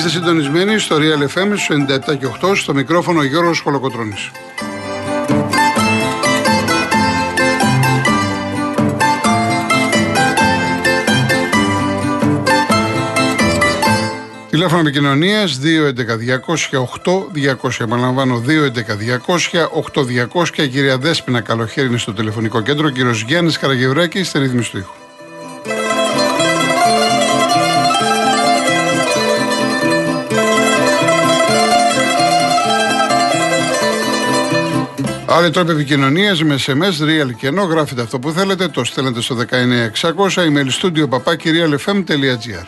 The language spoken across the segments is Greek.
Είστε συντονισμένοι στο Real FM 97 και 8 στο μικρόφωνο Γιώργος Χολοκοτρώνης. Τηλέφωνο επικοινωνία 211-200-8200. Επαναλαμβάνω 211-200-8200. Η κυρία Δέσπινα Καλοχέρι είναι στο τηλεφωνικό κέντρο. Κύριος Γιάννης Καραγευράκη στη ρύθμιση του ήχου. Άλλοι τρόποι επικοινωνία με SMS, real και ενώ γράφετε αυτό που θέλετε, το στέλνετε στο 19600 email studio papakirialfm.gr.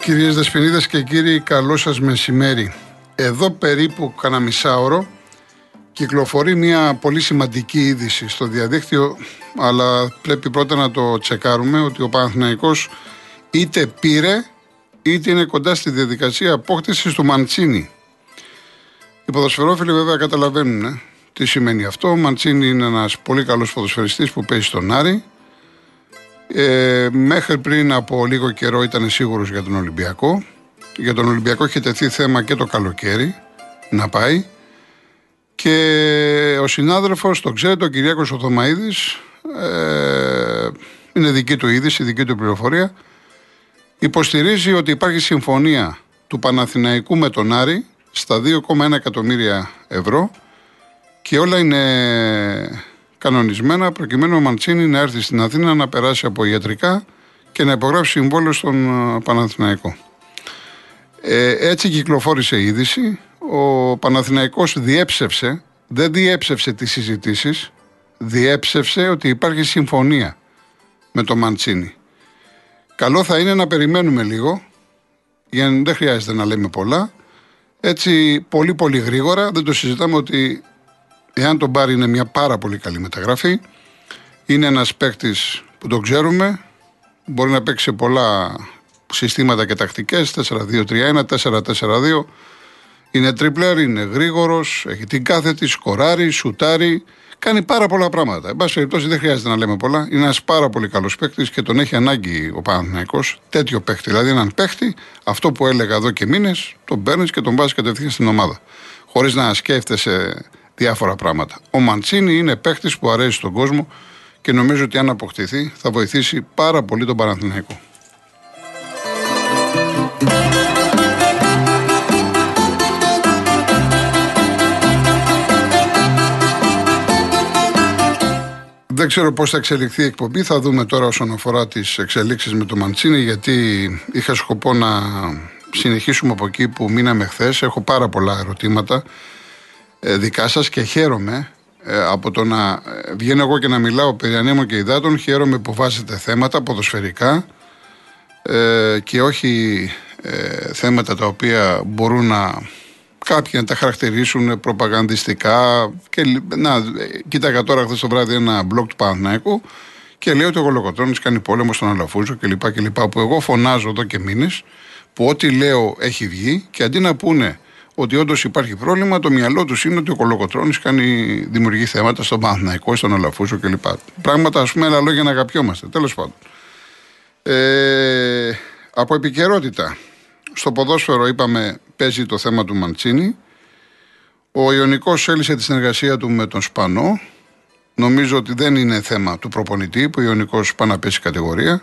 Κυρίες Δεσποινίδες και κύριοι, καλό σας μεσημέρι. Εδώ περίπου κανένα μισάωρο κυκλοφορεί μια πολύ σημαντική είδηση στο διαδίκτυο αλλά πρέπει πρώτα να το τσεκάρουμε ότι ο Παναθηναϊκός είτε πήρε είτε είναι κοντά στη διαδικασία απόκτησης του Μαντσίνη. Οι ποδοσφαιρόφιλοι βέβαια καταλαβαίνουν ε, τι σημαίνει αυτό. Ο Μαντσίνη είναι ένας πολύ καλός ποδοσφαιριστής που παίζει στον Άρη. Ε, μέχρι πριν από λίγο καιρό ήταν σίγουρος για τον Ολυμπιακό για τον Ολυμπιακό έχει τεθεί θέμα και το καλοκαίρι να πάει. Και ο συνάδελφος, το ξέρετε, ο Κυριάκος Οθωμαίδης, ε, είναι δική του είδηση, δική του πληροφορία, υποστηρίζει ότι υπάρχει συμφωνία του Παναθηναϊκού με τον Άρη στα 2,1 εκατομμύρια ευρώ και όλα είναι κανονισμένα προκειμένου ο Μαντσίνη να έρθει στην Αθήνα να περάσει από ιατρικά και να υπογράψει συμβόλαιο στον Παναθηναϊκό. Ε, έτσι κυκλοφόρησε η είδηση. Ο Παναθηναϊκός διέψευσε, δεν διέψευσε τις συζητήσεις, διέψευσε ότι υπάρχει συμφωνία με το Μαντσίνη. Καλό θα είναι να περιμένουμε λίγο, γιατί δεν χρειάζεται να λέμε πολλά. Έτσι πολύ πολύ γρήγορα, δεν το συζητάμε ότι εάν τον πάρει είναι μια πάρα πολύ καλή μεταγραφή. Είναι ένας παίκτης που το ξέρουμε, μπορεί να παίξει πολλά συστήματα και τακτικές. 4-2-3-1, 4-4-2. Είναι τρίπλερ, είναι γρήγορος, έχει την κάθετη, σκοράρει, σουτάρει. Κάνει πάρα πολλά πράγματα. Εν πάση περιπτώσει, δεν χρειάζεται να λέμε πολλά. Είναι ένας πάρα πολύ καλός παίκτης και τον έχει ανάγκη ο Παναθυναϊκό. Τέτοιο παίκτη. Δηλαδή, έναν παίκτη, αυτό που έλεγα εδώ και μήνες, τον παίρνεις και τον βάζεις κατευθείαν στην ομάδα. Χωρίς να σκέφτεσαι διάφορα πράγματα. Ο Μαντσίνη είναι παίκτης που αρέσει στον κόσμο και νομίζω ότι αν αποκτηθεί θα βοηθήσει πάρα πολύ τον Παναθηναϊκό. Δεν ξέρω πώς θα εξελιχθεί η εκπομπή. Θα δούμε τώρα όσον αφορά τις εξελίξεις με το Μαντσίνη, γιατί είχα σκοπό να συνεχίσουμε από εκεί που μείναμε χθες. Έχω πάρα πολλά ερωτήματα ε, δικά σας και χαίρομαι ε, από το να ε, βγαίνω εγώ και να μιλάω περί ανέμων και υδάτων. Χαίρομαι που βάζετε θέματα ποδοσφαιρικά και όχι θέματα τα οποία μπορούν να Κάποιοι να τα χαρακτηρίσουν προπαγανδιστικά. Και, να, κοίταγα τώρα χθες το βράδυ ένα blog του Παναθναϊκού και λέει ότι ο Γολοκοτρόνη κάνει πόλεμο στον Αλαφούζο κλπ. κλπ. Που εγώ φωνάζω εδώ και μήνες που ό,τι λέω έχει βγει και αντί να πούνε ότι όντως υπάρχει πρόβλημα, το μυαλό τους είναι ότι ο Κολοκοτρόνη κάνει, δημιουργεί θέματα στον Παναθναϊκό, στον Αλαφούζο κλπ. Πράγματα, ας πούμε, άλλα λόγια να αγαπιόμαστε. Τέλος πάντων. Ε, από επικαιρότητα. Στο ποδόσφαιρο είπαμε παίζει το θέμα του Μαντσίνη. Ο Ιωνικός έλυσε τη συνεργασία του με τον Σπανό. Νομίζω ότι δεν είναι θέμα του προπονητή που ο Ιωνικός πάει να πέσει κατηγορία.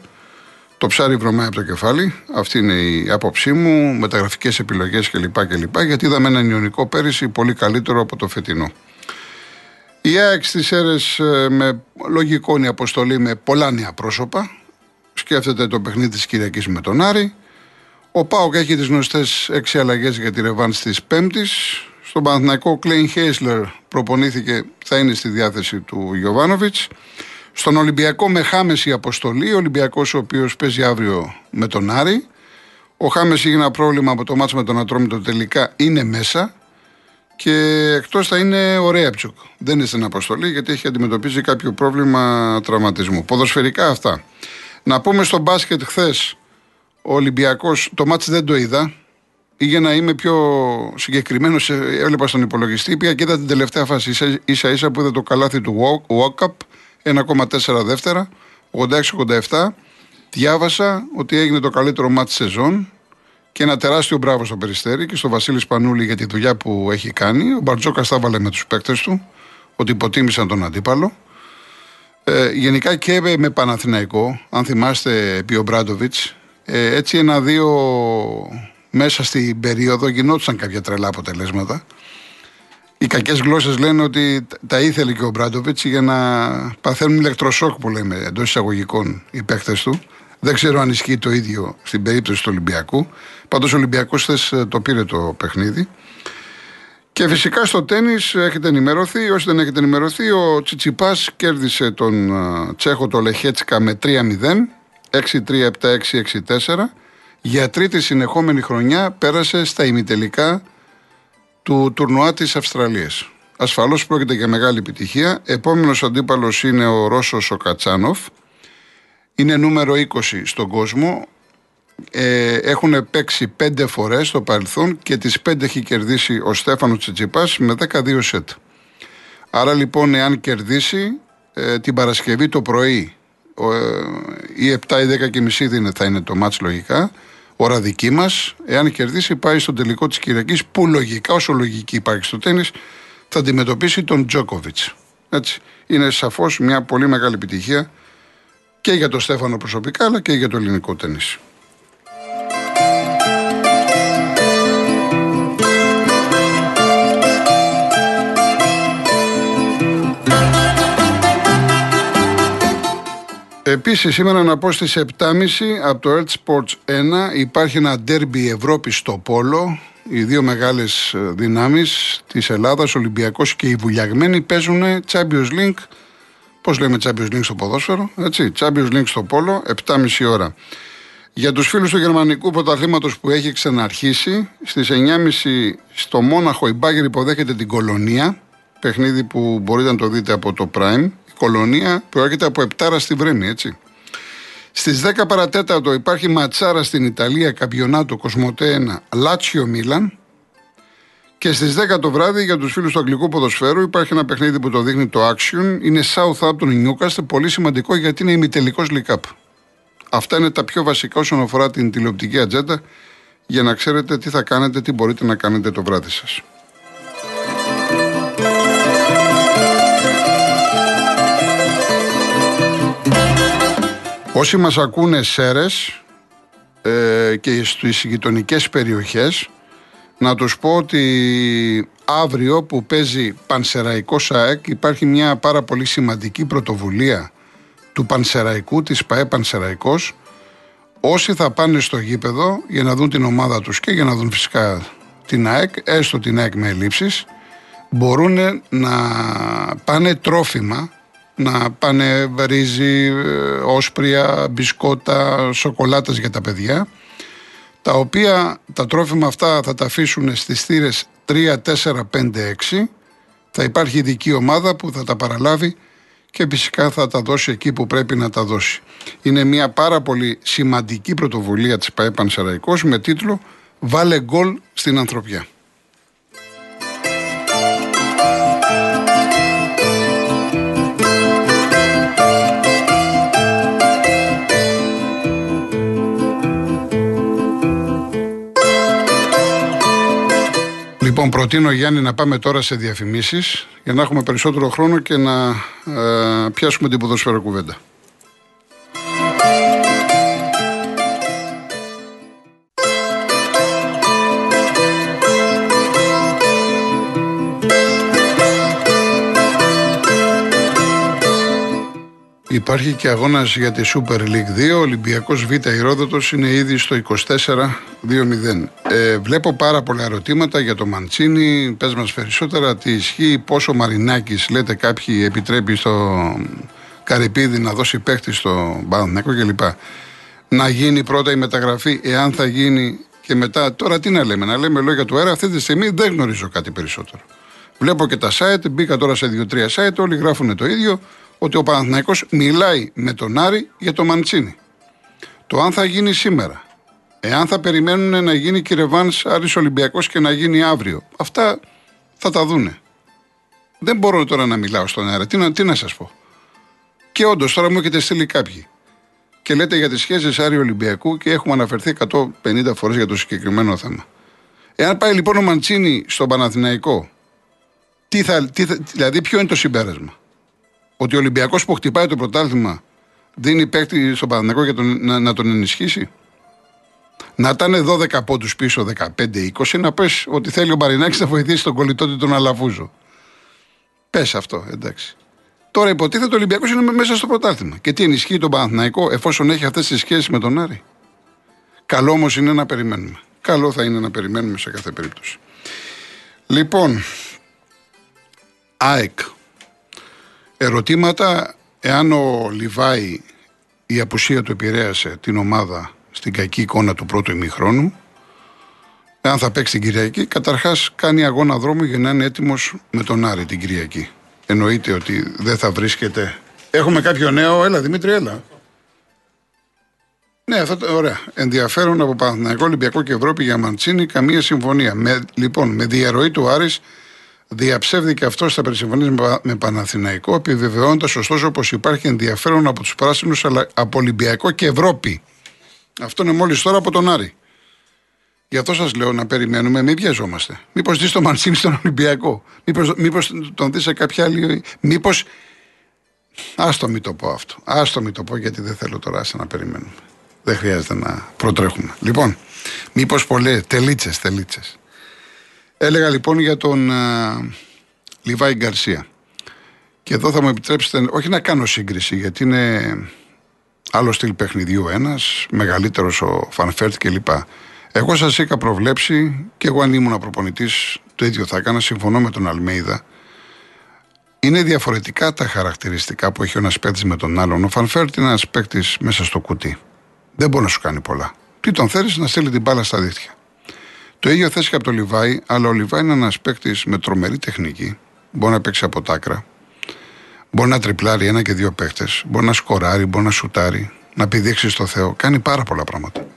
Το ψάρι βρωμάει από το κεφάλι. Αυτή είναι η άποψή μου. Μεταγραφικές επιλογές κλπ, κλπ. Γιατί είδαμε έναν Ιωνικό πέρυσι πολύ καλύτερο από το φετινό. Η ΑΕΚ στις αίρες με λογικό είναι η αποστολή με πολλά νέα πρόσωπα. Σκέφτεται το παιχνίδι της Κυριακής με τον Άρη. Ο Πάοκ έχει τις γνωστές έξι αλλαγές για τη ρεβάνς της Πέμπτης. Στον Παναθηναϊκό, ο Κλέιν Χέισλερ προπονήθηκε, θα είναι στη διάθεση του Γιωβάνοβιτς. Στον Ολυμπιακό με Χάμεση αποστολή, ο Ολυμπιακός ο οποίος παίζει αύριο με τον Άρη. Ο Χάμε είχε ένα πρόβλημα από το μάτσο με τον Ατρόμητο τελικά είναι μέσα. Και εκτός θα είναι ο Ρέαπτσουκ. Δεν είναι στην αποστολή γιατί έχει αντιμετωπίσει κάποιο πρόβλημα τραυματισμού. Ποδοσφαιρικά αυτά. Να πούμε στο μπάσκετ χθες ο Ολυμπιακός, το μάτς δεν το είδα. Ή για να είμαι πιο συγκεκριμένος, έβλεπα στον υπολογιστή. Πήγα και είδα την τελευταία φάση. ίσα ίσα που είδα το καλάθι του Walkup, 1,4 δεύτερα, 86-87. Διάβασα ότι έγινε το καλύτερο μάτς σεζόν και ένα τεράστιο μπράβο στο Περιστέρι και στο Βασίλη Σπανούλη για τη δουλειά που έχει κάνει. Ο Μπαρτζόκας τα έβαλε με τους παίκτες του, ότι υποτίμησαν τον αντίπαλο. Ε, γενικά και με Παναθηναϊκό, αν θυμάστε επί ο Μπράντοβιτ, ε, έτσι ένα-δύο μέσα στην περίοδο γινόντουσαν κάποια τρελά αποτελέσματα. Οι κακές γλώσσες λένε ότι τα ήθελε και ο Μπράντοβιτς για να παθαίνουν ηλεκτροσόκ που λέμε εντός εισαγωγικών οι παίκτες του. Δεν ξέρω αν ισχύει το ίδιο στην περίπτωση του Ολυμπιακού. Πάντως ο Ολυμπιακός χθε το πήρε το παιχνίδι. Και φυσικά στο τέννη έχετε ενημερωθεί. Όσοι δεν έχετε ενημερωθεί, ο Τσιτσιπάς κέρδισε τον Τσέχο το Λεχέτσικα με 3-0. 6-3-7-6-6-4. Για τρίτη συνεχόμενη χρονιά πέρασε στα ημιτελικά του τουρνουά της Αυστραλίας. Ασφαλώς πρόκειται για μεγάλη επιτυχία. Επόμενος αντίπαλος είναι ο Ρώσος ο Κατσάνοφ. Είναι νούμερο 20 στον κόσμο. Ε, έχουν παίξει πέντε φορές στο παρελθόν και τις πέντε έχει κερδίσει ο Στέφανος Τσιτσιπάς με 12 σετ. Άρα λοιπόν εάν κερδίσει ε, την Παρασκευή το πρωί ε, ή 7 ή 10 και μισή θα είναι το μάτς λογικά ώρα δική μας εάν κερδίσει πάει στο τελικό της Κυριακής που λογικά όσο λογική υπάρχει στο τέννις θα αντιμετωπίσει τον Τζόκοβιτς. Έτσι. Είναι σαφώς μια πολύ μεγάλη επιτυχία και για τον Στέφανο προσωπικά αλλά και για το ελληνικό τέννις. Επίσης, σήμερα να πω στις 7.30 από το Earth Sports 1 υπάρχει ένα ντέρμπι Ευρώπη στο Πόλο. Οι δύο μεγάλες δυνάμεις της Ελλάδας, Ολυμπιακός και οι Βουλιαγμένοι, παίζουν Champions League Πώς λέμε Champions League στο ποδόσφαιρο, έτσι. Champions League στο Πόλο, 7,5 ώρα. Για τους φίλους του γερμανικού πρωταθλήματος που έχει ξαναρχίσει, στις 9.30 στο Μόναχο η Μπάγκερ υποδέχεται την Κολονία. Παιχνίδι που μπορείτε να το δείτε από το Prime. Η Κολονία προέρχεται από 7 στη Βρέμη, έτσι. Στις 10 παρατέταρτο υπάρχει ματσάρα στην Ιταλία, Καμπιονάτο Κοσμοτέ 1, Λάτσιο Μίλαν. Και στις 10 το βράδυ για τους φίλους του Αγγλικού Ποδοσφαίρου υπάρχει ένα παιχνίδι που το δείχνει το Action. Είναι Southampton Newcastle, πολύ σημαντικό γιατί είναι ημιτελικός League Αυτά είναι τα πιο βασικά όσον αφορά την τηλεοπτική ατζέντα για να ξέρετε τι θα κάνετε, τι μπορείτε να κάνετε το βράδυ σας. Όσοι μας ακούνε σέρες ε, και στις γειτονικές περιοχές να τους πω ότι αύριο που παίζει Πανσεραϊκό ΣΑΕΚ υπάρχει μια πάρα πολύ σημαντική πρωτοβουλία του Πανσεραϊκού, της ΠαΕ Πανσεραϊκός. Όσοι θα πάνε στο γήπεδο για να δουν την ομάδα τους και για να δουν φυσικά την ΑΕΚ, έστω την ΑΕΚ με ελλείψεις, μπορούν να πάνε τρόφιμα, να πάνε ρύζι, ε, όσπρια, μπισκότα, σοκολάτες για τα παιδιά τα οποία τα τρόφιμα αυτά θα τα αφήσουν στις θύρες 3, 4, 5, 6. Θα υπάρχει ειδική ομάδα που θα τα παραλάβει και φυσικά θα τα δώσει εκεί που πρέπει να τα δώσει. Είναι μια πάρα πολύ σημαντική πρωτοβουλία της ΠαΕ Σαραϊκός με τίτλο «Βάλε γκολ στην ανθρωπιά». Λοιπόν, προτείνω Γιάννη να πάμε τώρα σε διαφημίσεις για να έχουμε περισσότερο χρόνο και να ε, πιάσουμε την ποδοσφαίρα Υπάρχει και αγώνας για τη Super League 2. Ο Ολυμπιακός Β Ηρόδοτος είναι ήδη στο 24-2-0. Ε, βλέπω πάρα πολλά ερωτήματα για το Μαντσίνη. Πες μας περισσότερα τι ισχύει, πόσο Μαρινάκης, λέτε κάποιοι, επιτρέπει στο Καρυπίδη να δώσει παίχτη στο Μπάνεκο κλπ. Να γίνει πρώτα η μεταγραφή, εάν θα γίνει και μετά. Τώρα τι να λέμε, να λέμε λόγια του αέρα. Αυτή τη στιγμή δεν γνωρίζω κάτι περισσότερο. Βλέπω και τα site, μπήκα τώρα σε δύο-τρία site, όλοι γράφουν το ίδιο ότι ο Παναθηναϊκός μιλάει με τον Άρη για το Μαντσίνη. Το αν θα γίνει σήμερα, εάν θα περιμένουν να γίνει Κυρεβάν Άρης Ολυμπιακός και να γίνει αύριο, αυτά θα τα δούνε. Δεν μπορώ τώρα να μιλάω στον αέρα. Τι, να, τι να σας πω. Και όντως τώρα μου έχετε στείλει κάποιοι. Και λέτε για τις σχέσεις Άρη Ολυμπιακού και έχουμε αναφερθεί 150 φορές για το συγκεκριμένο θέμα. Εάν πάει λοιπόν ο Μαντσίνη στον Παναθηναϊκό, τι θα, τι θα, δηλαδή ποιο είναι το συμπέρασμα; Ότι ο Ολυμπιακός που χτυπάει το πρωτάθλημα δίνει παίκτη στον Παναθηναϊκό για τον, να, να τον ενισχύσει; Να ήταν 12 πόντους πίσω, 15-20, να πες ότι θέλει ο Μαρινάκης να βοηθήσει τον κολλητό του τον Αλαφούζο. Πες αυτό, εντάξει. Τώρα υποτίθεται ο Ολυμπιακός είναι μέσα στο πρωτάθλημα. Και τι ενισχύει τον Παναθηναϊκό εφόσον έχει αυτές τις σχέσεις με τον Άρη; Καλό όμως είναι να περιμένουμε. Καλό θα είναι να περιμένουμε σε κάθε περίπτωση. Λοιπόν, ΑΕΚ. Ερωτήματα εάν ο Λιβάη η απουσία του επηρέασε την ομάδα στην κακή εικόνα του πρώτου ημιχρόνου. Εάν θα παίξει την Κυριακή, καταρχάς κάνει αγώνα δρόμου για να είναι έτοιμος με τον Άρη την Κυριακή. Εννοείται ότι δεν θα βρίσκεται. Έχουμε κάποιο νέο, έλα Δημήτρη, έλα. Ναι, αυτό ωραία. Ενδιαφέρον από Παναθηναϊκό, Ολυμπιακό και Ευρώπη για Μαντσίνη, καμία συμφωνία. Με, λοιπόν, με διαρροή του Άρης διαψεύδηκε αυτό στα περισυμφωνίες με Παναθηναϊκό, επιβεβαιώνοντας ωστόσο πως υπάρχει ενδιαφέρον από τους πράσινους αλλά από Ολυμπιακό και Ευρώπη. Αυτό είναι μόλις τώρα από τον Άρη. Γι' αυτό σας λέω να περιμένουμε, μην βιαζόμαστε. Μήπως δεις το Μαντσίνη στον Ολυμπιακό. Μήπως τον δεις σε κάποια άλλη. Μήπω. Άστο μην το πω αυτό. Άστο μην το πω γιατί δεν θέλω τώρα να περιμένουμε. Δεν χρειάζεται να προτρέχουμε. Λοιπόν, μήπως πολλέ. Τελίτσες, τελίτσες. Έλεγα λοιπόν για τον uh, Λιβάη Γκαρσία. Και εδώ θα μου επιτρέψετε όχι να κάνω σύγκριση γιατί είναι άλλο στυλ παιχνιδιού ένας, μεγαλύτερος ο Φαν Βέερτ κλπ. Εγώ σας είχα προβλέψει και εγώ αν ήμουν προπονητής το ίδιο θα έκανα. Συμφωνώ με τον Αλμέιδα. Είναι διαφορετικά τα χαρακτηριστικά που έχει ο ένας παίκτης με τον άλλον. Ο Φαν Βέερτ είναι ένας παίκτης μέσα στο κουτί. Δεν μπορεί να σου κάνει πολλά. Τι τον θέλεις να στείλει την μπάλα στα δίχτυα. Το ίδιο θες και από τον Λιβάι, αλλά ο Λιβάι είναι ένας παίκτης με τρομερή τεχνική. Μπορεί να παίξει από τα άκρα. Μπορεί να τριπλάρει ένα και δύο παίκτε. Μπορεί να σκοράρει, μπορεί να σουτάρει, να πηδήξει στο Θεό. Κάνει πάρα πολλά πράγματα.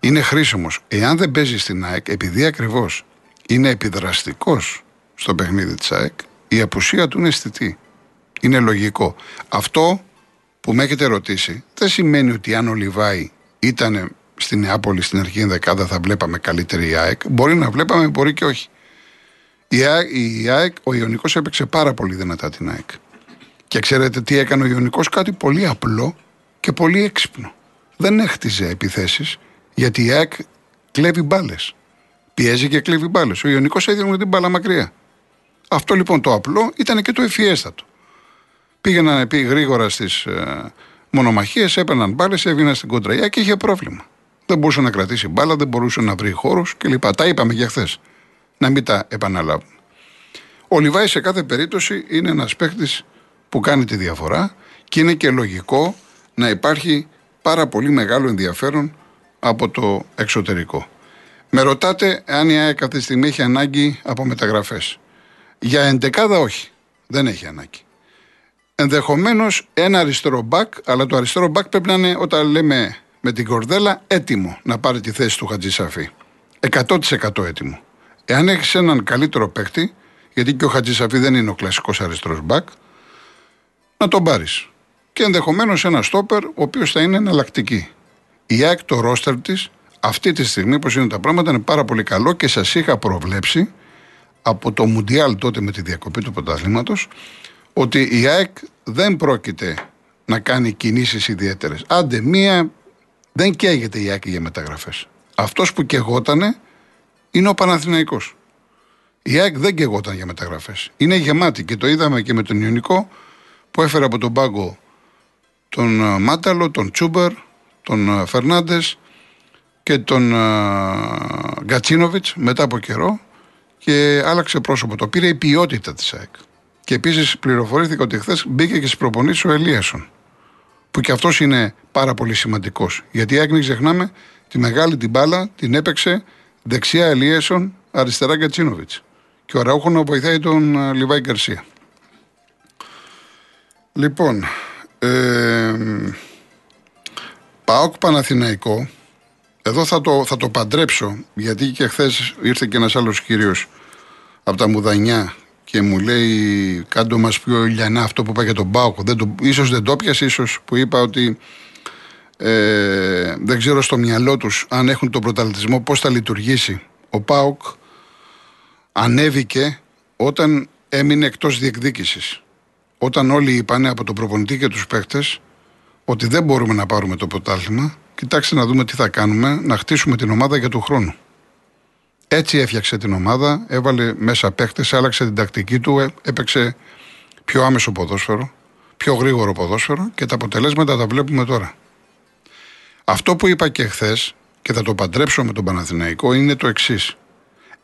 Είναι χρήσιμος. Εάν δεν παίζει στην ΑΕΚ, επειδή ακριβώς είναι επιδραστικός στο παιχνίδι της ΑΕΚ, η απουσία του είναι αισθητή. Είναι λογικό. Αυτό που με έχετε ρωτήσει δεν σημαίνει ότι αν ο Λιβάη ήταν στην Νεάπολη στην αρχή δεκάδα θα βλέπαμε καλύτερη ΑΕΚ. Μπορεί να βλέπαμε, μπορεί και όχι. Η ΑΕΚ, η ΑΕΚ ο Ιωνικός έπαιξε πάρα πολύ δυνατά την ΑΕΚ. Και ξέρετε τι έκανε ο Ιωνικός, κάτι πολύ απλό και πολύ έξυπνο. Δεν έχτιζε επιθέσεις, γιατί η ΑΕΚ κλέβει μπάλες. Πιέζει και κλέβει μπάλες. Ο Ιωνικός έδινε την μπάλα μακριά. Αυτό λοιπόν το απλό ήταν και το ευφιέστατο. Πήγαιναν πει γρήγορα στις ε, μονομαχίες, έπαιρναν μπάλες, έβγαιναν στην κοντραγιά και είχε πρόβλημα. Δεν μπορούσε να κρατήσει μπάλα, δεν μπορούσε να βρει χώρους κλπ. Τα είπαμε για χθες. Να μην τα επαναλάβουμε. Ο Λιβάη σε κάθε περίπτωση είναι ένας παίχτη που κάνει τη διαφορά και είναι και λογικό να υπάρχει πάρα πολύ μεγάλο ενδιαφέρον από το εξωτερικό. Με ρωτάτε αν η ΑΕΚ αυτή τη στιγμή έχει ανάγκη από μεταγραφές. Για εντεκάδα όχι. Δεν έχει ανάγκη. Ενδεχομένως ένα αριστερό μπακ, αλλά το αριστερό μπακ πρέπει να είναι όταν λέμε με την κορδέλα έτοιμο να πάρει τη θέση του Χατζησαφή. 100% έτοιμο. Εάν έχεις έναν καλύτερο παίκτη, γιατί και ο Χατζησαφή δεν είναι ο κλασικός αριστερός μπακ, να τον πάρεις. Και ενδεχομένως ένα στόπερ, ο οποίος θα είναι εναλλακτική. Η ΑΕΚ το ρόστερ της, αυτή τη στιγμή, όπως είναι τα πράγματα, είναι πάρα πολύ καλό και σας είχα προβλέψει από το Μουντιάλ τότε με τη διακοπή του πρωταθλήματος ότι η ΑΕΚ δεν πρόκειται να κάνει κινήσεις ιδιαίτερες. Άντε, μία δεν καίγεται η ΑΕΚ για μεταγραφές. Αυτός που καιγότανε είναι ο Παναθηναϊκός. Η ΑΕΚ δεν καιγόταν για μεταγραφές. Είναι γεμάτη και το είδαμε και με τον Ιωνικό που έφερε από τον πάγκο τον ε, Μάταλο, τον Τσούμπερ, τον ε, Φερνάντες και τον ε, Γκατσίνοβιτς μετά από καιρό και άλλαξε πρόσωπο. Το πήρε η ποιότητα της ΑΕΚ. Και επίσης πληροφορήθηκα ότι χθε μπήκε και στις προπονήσεις ο Ελίασον. Που και αυτός είναι πάρα πολύ σημαντικός. Γιατί ΑΕΚ, μην ξεχνάμε, τη μεγάλη την μπάλα την έπαιξε δεξιά Ελίασον, αριστερά Γκατσίνοβιτ. Και ο Ραούχο να βοηθάει τον ε, Λιβάη Γκαρσία. Λοιπόν, ε, ΠΑΟΚ Παναθηναϊκό, εδώ θα το, θα το παντρέψω, γιατί και χθες ήρθε και ένας άλλος κύριος από τα Μουδανιά και μου λέει κάντο μας πιο ηλιανά αυτό που είπα για τον ΠΑΟΚ. Δεν το, ίσως δεν το πιασε, ίσως που είπα ότι ε, δεν ξέρω στο μυαλό τους αν έχουν τον πρωταθλητισμό πώς θα λειτουργήσει. Ο ΠΑΟΚ ανέβηκε όταν έμεινε εκτός διεκδίκησης. Όταν όλοι είπαν από τον προπονητή και τους παίχτες ότι δεν μπορούμε να πάρουμε το πρωτάθλημα, κοιτάξτε να δούμε τι θα κάνουμε, να χτίσουμε την ομάδα για του χρόνου. Έτσι έφτιαξε την ομάδα, έβαλε μέσα παίχτες, άλλαξε την τακτική του, ε, έπαιξε πιο άμεσο ποδόσφαιρο, πιο γρήγορο ποδόσφαιρο και τα αποτελέσματα τα βλέπουμε τώρα. Αυτό που είπα και χθες και θα το παντρέψω με τον Παναθηναϊκό είναι το εξής.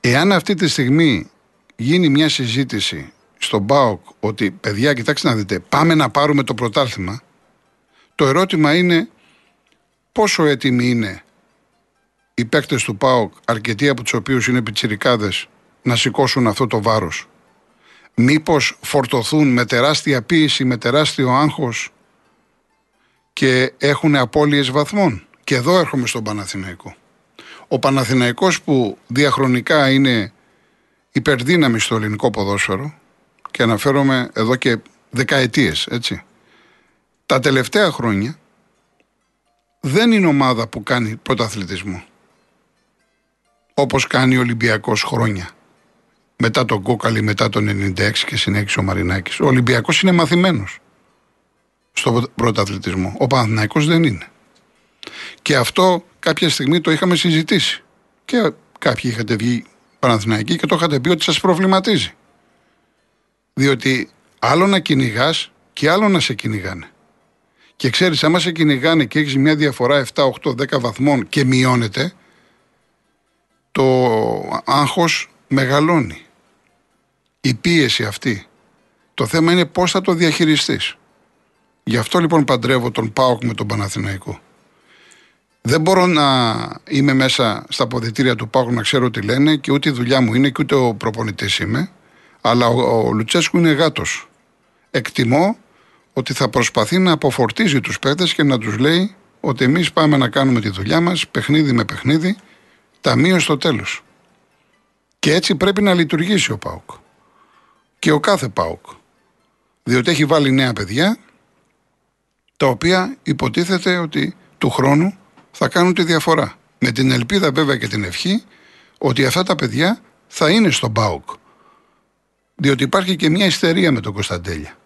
Εάν αυτή τη στιγμή γίνει μια συζήτηση στον ΠΑΟΚ ότι παιδιά, κοιτάξτε να δείτε, πάμε να πάρουμε το πρωτάθλημα, το ερώτημα είναι πόσο έτοιμοι είναι οι παίκτες του ΠΑΟΚ, αρκετοί από τους οποίους είναι πιτσιρικάδες, να σηκώσουν αυτό το βάρος. Μήπως φορτωθούν με τεράστια πίεση, με τεράστιο άγχος και έχουν απώλειες βαθμών. Και εδώ έρχομαι στον Παναθηναϊκό. Ο Παναθηναϊκός που διαχρονικά είναι υπερδύναμη στο ελληνικό ποδόσφαιρο και αναφέρομαι εδώ και δεκαετίες, έτσι. Τα τελευταία χρόνια δεν είναι ομάδα που κάνει πρωταθλητισμό όπως κάνει ο Ολυμπιακός χρόνια. Μετά τον Κόκαλη, μετά τον 96 και συνέχισε ο Μαρινάκης. Ο Ολυμπιακός είναι μαθημένος στο πρωταθλητισμό. Ο Παναθηναϊκός δεν είναι. Και αυτό κάποια στιγμή το είχαμε συζητήσει. Και κάποιοι είχατε βγει Παναθηναϊκοί και το είχατε πει ότι σας προβληματίζει. Διότι άλλο να κυνηγάς και άλλο να σε κυνηγάνε. Και ξέρεις, άμα σε κυνηγάνε και έχεις μια διαφορά 7, 8, 10 βαθμών και μειώνεται, το άγχος μεγαλώνει. Η πίεση αυτή. Το θέμα είναι πώς θα το διαχειριστείς. Γι' αυτό λοιπόν παντρεύω τον ΠΑΟΚ με τον Παναθηναϊκό. Δεν μπορώ να είμαι μέσα στα ποδητήρια του ΠΑΟΚ να ξέρω τι λένε και ούτε η δουλειά μου είναι και ούτε ο προπονητής είμαι. Αλλά ο, ο Λουτσέσκου είναι γάτος. Εκτιμώ ότι θα προσπαθεί να αποφορτίζει τους παίκτες και να τους λέει ότι εμείς πάμε να κάνουμε τη δουλειά μας παιχνίδι με παιχνίδι ταμείο στο τέλος. Και έτσι πρέπει να λειτουργήσει ο ΠΑΟΚ. Και ο κάθε ΠΑΟΚ. Διότι έχει βάλει νέα παιδιά, τα οποία υποτίθεται ότι του χρόνου θα κάνουν τη διαφορά. Με την ελπίδα βέβαια και την ευχή ότι αυτά τα παιδιά θα είναι στον ΠΑΟΚ. Διότι υπάρχει και μια ιστερία με τον Κωνσταντέλια.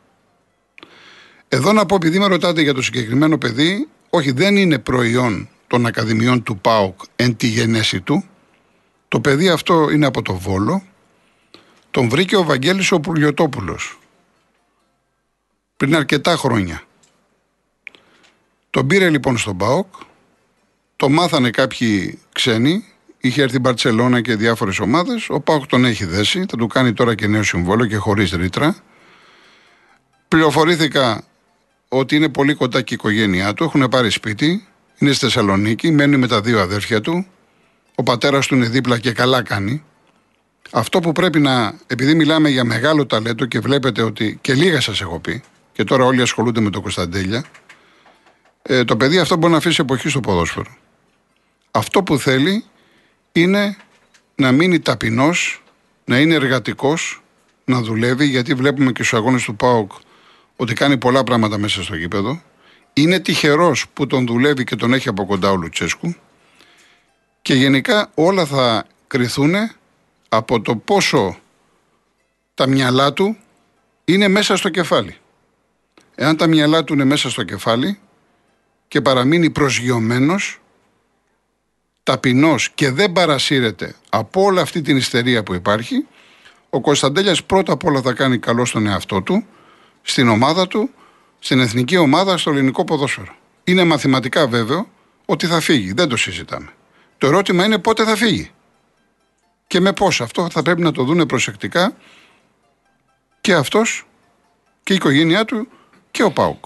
Εδώ να πω, επειδή με ρωτάτε για το συγκεκριμένο παιδί, όχι δεν είναι προϊόν των Ακαδημιών του ΠΑΟΚ εν τη γενέση του. Το παιδί αυτό είναι από το Βόλο. Τον βρήκε ο Βαγγέλης ο Πουλιοτόπουλος. Πριν αρκετά χρόνια. Τον πήρε λοιπόν στον ΠΑΟΚ. Το μάθανε κάποιοι ξένοι. Είχε έρθει η Μπαρτσελώνα και διάφορες ομάδες. Ο ΠΑΟΚ τον έχει δέσει. Θα του κάνει τώρα και νέο συμβόλαιο και χωρίς ρήτρα. Πληροφορήθηκα ότι είναι πολύ κοντά και η οικογένειά του. Έχουν πάρει σπίτι είναι στη Θεσσαλονίκη, μένει με τα δύο αδέρφια του. Ο πατέρας του είναι δίπλα και καλά κάνει. Αυτό που πρέπει να. Επειδή μιλάμε για μεγάλο ταλέντο και βλέπετε ότι. και λίγα σας έχω πει, και τώρα όλοι ασχολούνται με το Κωνσταντέλια. Ε, το παιδί αυτό μπορεί να αφήσει εποχή στο ποδόσφαιρο. Αυτό που θέλει είναι να μείνει ταπεινός, να είναι εργατικός, να δουλεύει, γιατί βλέπουμε και στους αγώνες του ΠΑΟΚ ότι κάνει πολλά πράγματα μέσα στο γήπεδο. Είναι τυχερός που τον δουλεύει και τον έχει από κοντά ο Λουτσέσκου. Και γενικά όλα θα κρυθούν από το πόσο τα μυαλά του είναι μέσα στο κεφάλι. Εάν τα μυαλά του είναι μέσα στο κεφάλι και παραμείνει προσγειωμένος, ταπεινός και δεν παρασύρεται από όλη αυτή την ιστερία που υπάρχει, ο Κωνσταντέλιας πρώτα απ' όλα θα κάνει καλό στον εαυτό του, στην ομάδα του στην εθνική ομάδα στο ελληνικό ποδόσφαιρο. Είναι μαθηματικά βέβαιο ότι θα φύγει. Δεν το συζητάμε. Το ερώτημα είναι πότε θα φύγει. Και με πώς. Αυτό θα πρέπει να το δούνε προσεκτικά και αυτός και η οικογένειά του και ο Πάουκ.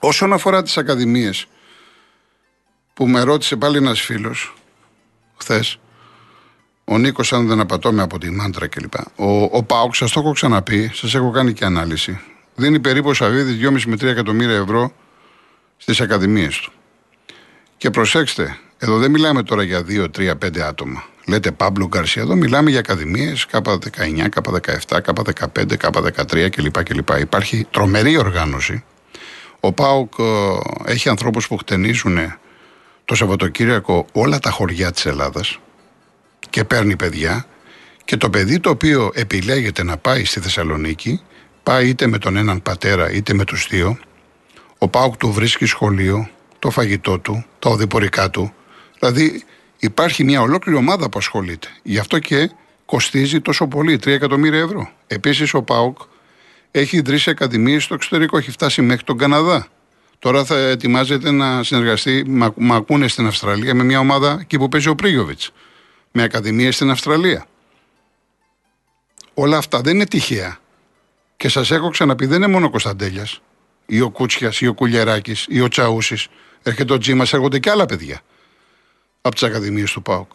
Όσον αφορά τις ακαδημίες που με ρώτησε πάλι ένας φίλος χθες, ο Νίκος, αν δεν απατώμε από τη μάντρα κλπ. Ο, ο Πάουκ, σας το έχω ξαναπεί, σας έχω κάνει και ανάλυση δίνει περίπου ο Σαββίδης 2,5 με 3 εκατομμύρια ευρώ στις ακαδημίες του. Και προσέξτε, εδώ δεν μιλάμε τώρα για 2, 3, 5 άτομα. Λέτε Παύλο Γκαρσία, εδώ μιλάμε για ακαδημίες K19, K17, K15, K13 κλπ. κλπ. Υπάρχει τρομερή οργάνωση. Ο ΠΑΟΚ ε, έχει ανθρώπους που χτενίζουν το Σαββατοκύριακο όλα τα χωριά της Ελλάδας και παίρνει παιδιά. Και το παιδί το οποίο επιλέγεται να πάει στη Θεσσαλονίκη, πάει είτε με τον έναν πατέρα είτε με τους δύο. Ο ΠΑΟΚ του βρίσκει σχολείο, το φαγητό του, τα οδηπορικά του. Δηλαδή υπάρχει μια ολόκληρη ομάδα που ασχολείται. Γι' αυτό και κοστίζει τόσο πολύ, 3 εκατομμύρια ευρώ. Επίσης ο ΠΑΟΚ έχει ιδρύσει ακαδημίες στο εξωτερικό, έχει φτάσει μέχρι τον Καναδά. Τώρα θα ετοιμάζεται να συνεργαστεί, μα ακούνε στην Αυστραλία, με μια ομάδα εκεί που παίζει ο Πρίγιοβιτς. Με ακαδημίες στην Αυστραλία. Όλα αυτά δεν είναι τυχαία. Και σας έχω ξαναπεί, δεν είναι μόνο ο Κωνσταντέλιας, ή ο Κούτσιας, ή ο Κουλιεράκη, ή ο Τσαούσης. Έρχεται ο Τζίμας, έρχονται και άλλα παιδιά από τις ακαδημίες του ΠΑΟΚ.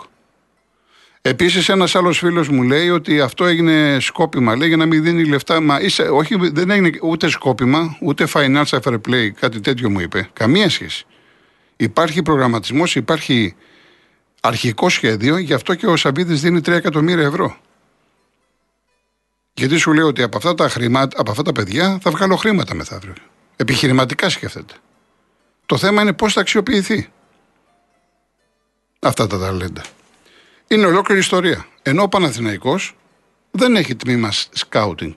Επίσης, ένας άλλος φίλος μου λέει ότι αυτό έγινε σκόπιμα. Λέει για να μην δίνει λεφτά. Μα είσαι, όχι, δεν έγινε ούτε σκόπιμα, ούτε financial fair play. Κάτι τέτοιο μου είπε. Καμία σχέση. Υπάρχει προγραμματισμός, υπάρχει αρχικό σχέδιο, γι' αυτό και ο Σαμπίδη δίνει 3 εκατομμύρια ευρώ. Γιατί σου λέω ότι από αυτά τα, χρήματα, από αυτά τα παιδιά θα βγάλω χρήματα μεθαύριο. Επιχειρηματικά σκέφτεται. Το θέμα είναι πώς θα αξιοποιηθεί αυτά τα ταλέντα. Είναι ολόκληρη ιστορία. Ενώ ο Παναθηναϊκός δεν έχει τμήμα σκάουτινγκ.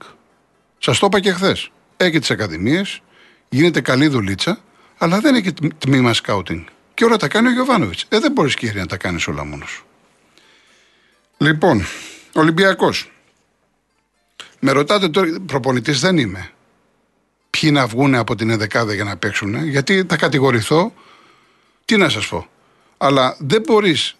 Σας το είπα και χθες. Έχει τις ακαδημίες, γίνεται καλή δουλίτσα, αλλά δεν έχει τμήμα σκάουτινγκ. Και όλα τα κάνει ο Γιωβάνοβιτς. Ε, δεν μπορείς κύριε να τα κάνεις όλα μόνος. Λοιπόν, Ολυμπιακός. Με ρωτάτε τώρα, προπονητής δεν είμαι. Ποιοι να βγουν από την εδεκάδα για να παίξουν, γιατί θα κατηγορηθώ. Τι να σας πω. Αλλά δεν μπορείς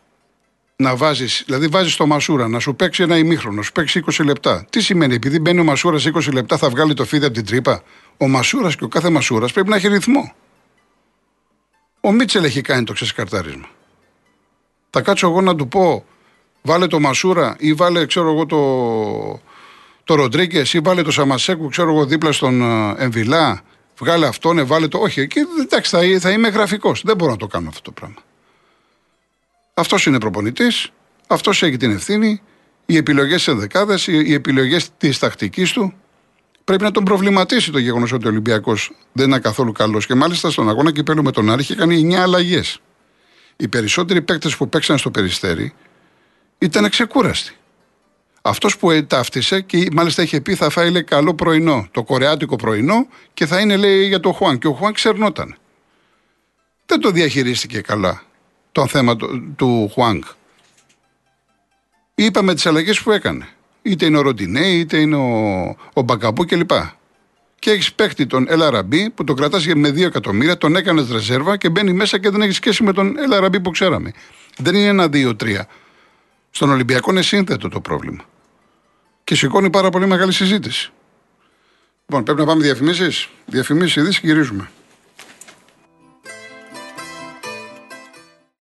να βάζεις, δηλαδή βάζεις το Μασούρα να σου παίξει ένα ημίχρονο, να σου παίξει 20 λεπτά. Τι σημαίνει, επειδή μπαίνει ο Μασούρας 20 λεπτά, θα βγάλει το φίδι από την τρύπα; Ο Μασούρας και ο κάθε Μασούρας πρέπει να έχει ρυθμό. Ο Μίτσελ έχει κάνει το ξεσκαρτάρισμα. Θα κάτσω εγώ να του πω, βάλε το Μασούρα ή βάλε, ξέρω εγώ, το, το Ροντρίγκες ή βάλε το Σαμασέκου, ξέρω εγώ, δίπλα στον ε, Εμβιλά. Βγάλε αυτόν, βάλε το. Όχι, εκεί εντάξει, θα, θα είμαι γραφικός. Δεν μπορώ να το κάνω αυτό το πράγμα. Αυτός είναι προπονητής, αυτός έχει την ευθύνη. Οι επιλογές τη ενδεκάδε, οι επιλογές της τακτικής του. Πρέπει να τον προβληματίσει το γεγονός ότι ο Ολυμπιακός δεν είναι καθόλου καλός. Και μάλιστα στον αγώνα κυπέλου με τον Άρη είχε κάνει 9 αλλαγές. Οι περισσότεροι παίκτες που παίξαν στο περιστέρι ήταν ξεκούραστοι. Αυτός που ταύτισε και μάλιστα είχε πει θα φάει λέει, καλό πρωινό, το κορεάτικο πρωινό και θα είναι λέει για το Χουάν. Και ο Χουάν ξερνόταν. Δεν το διαχειρίστηκε καλά το θέμα του, του Χουάνγκ. Είπαμε τις αλλαγές που έκανε. Είτε είναι ο Ροντινέ, είτε είναι ο, ο Μπακαμπού κλπ. Και έχεις παίχτη τον Ελαραμπή που τον κρατάς με 2 εκατομμύρια, τον έκανες ρεζέρβα και μπαίνει μέσα και δεν έχεις σχέση με τον Ελαραμπή που ξέραμε. Δεν είναι ένα, δύο, τρία. Στον Ολυμπιακό είναι σύνθετο το πρόβλημα. Και σηκώνει πάρα πολύ μεγάλη συζήτηση. Λοιπόν, πρέπει να πάμε διαφημίσεις. Διαφημίσεις, ειδήσεις και γυρίζουμε.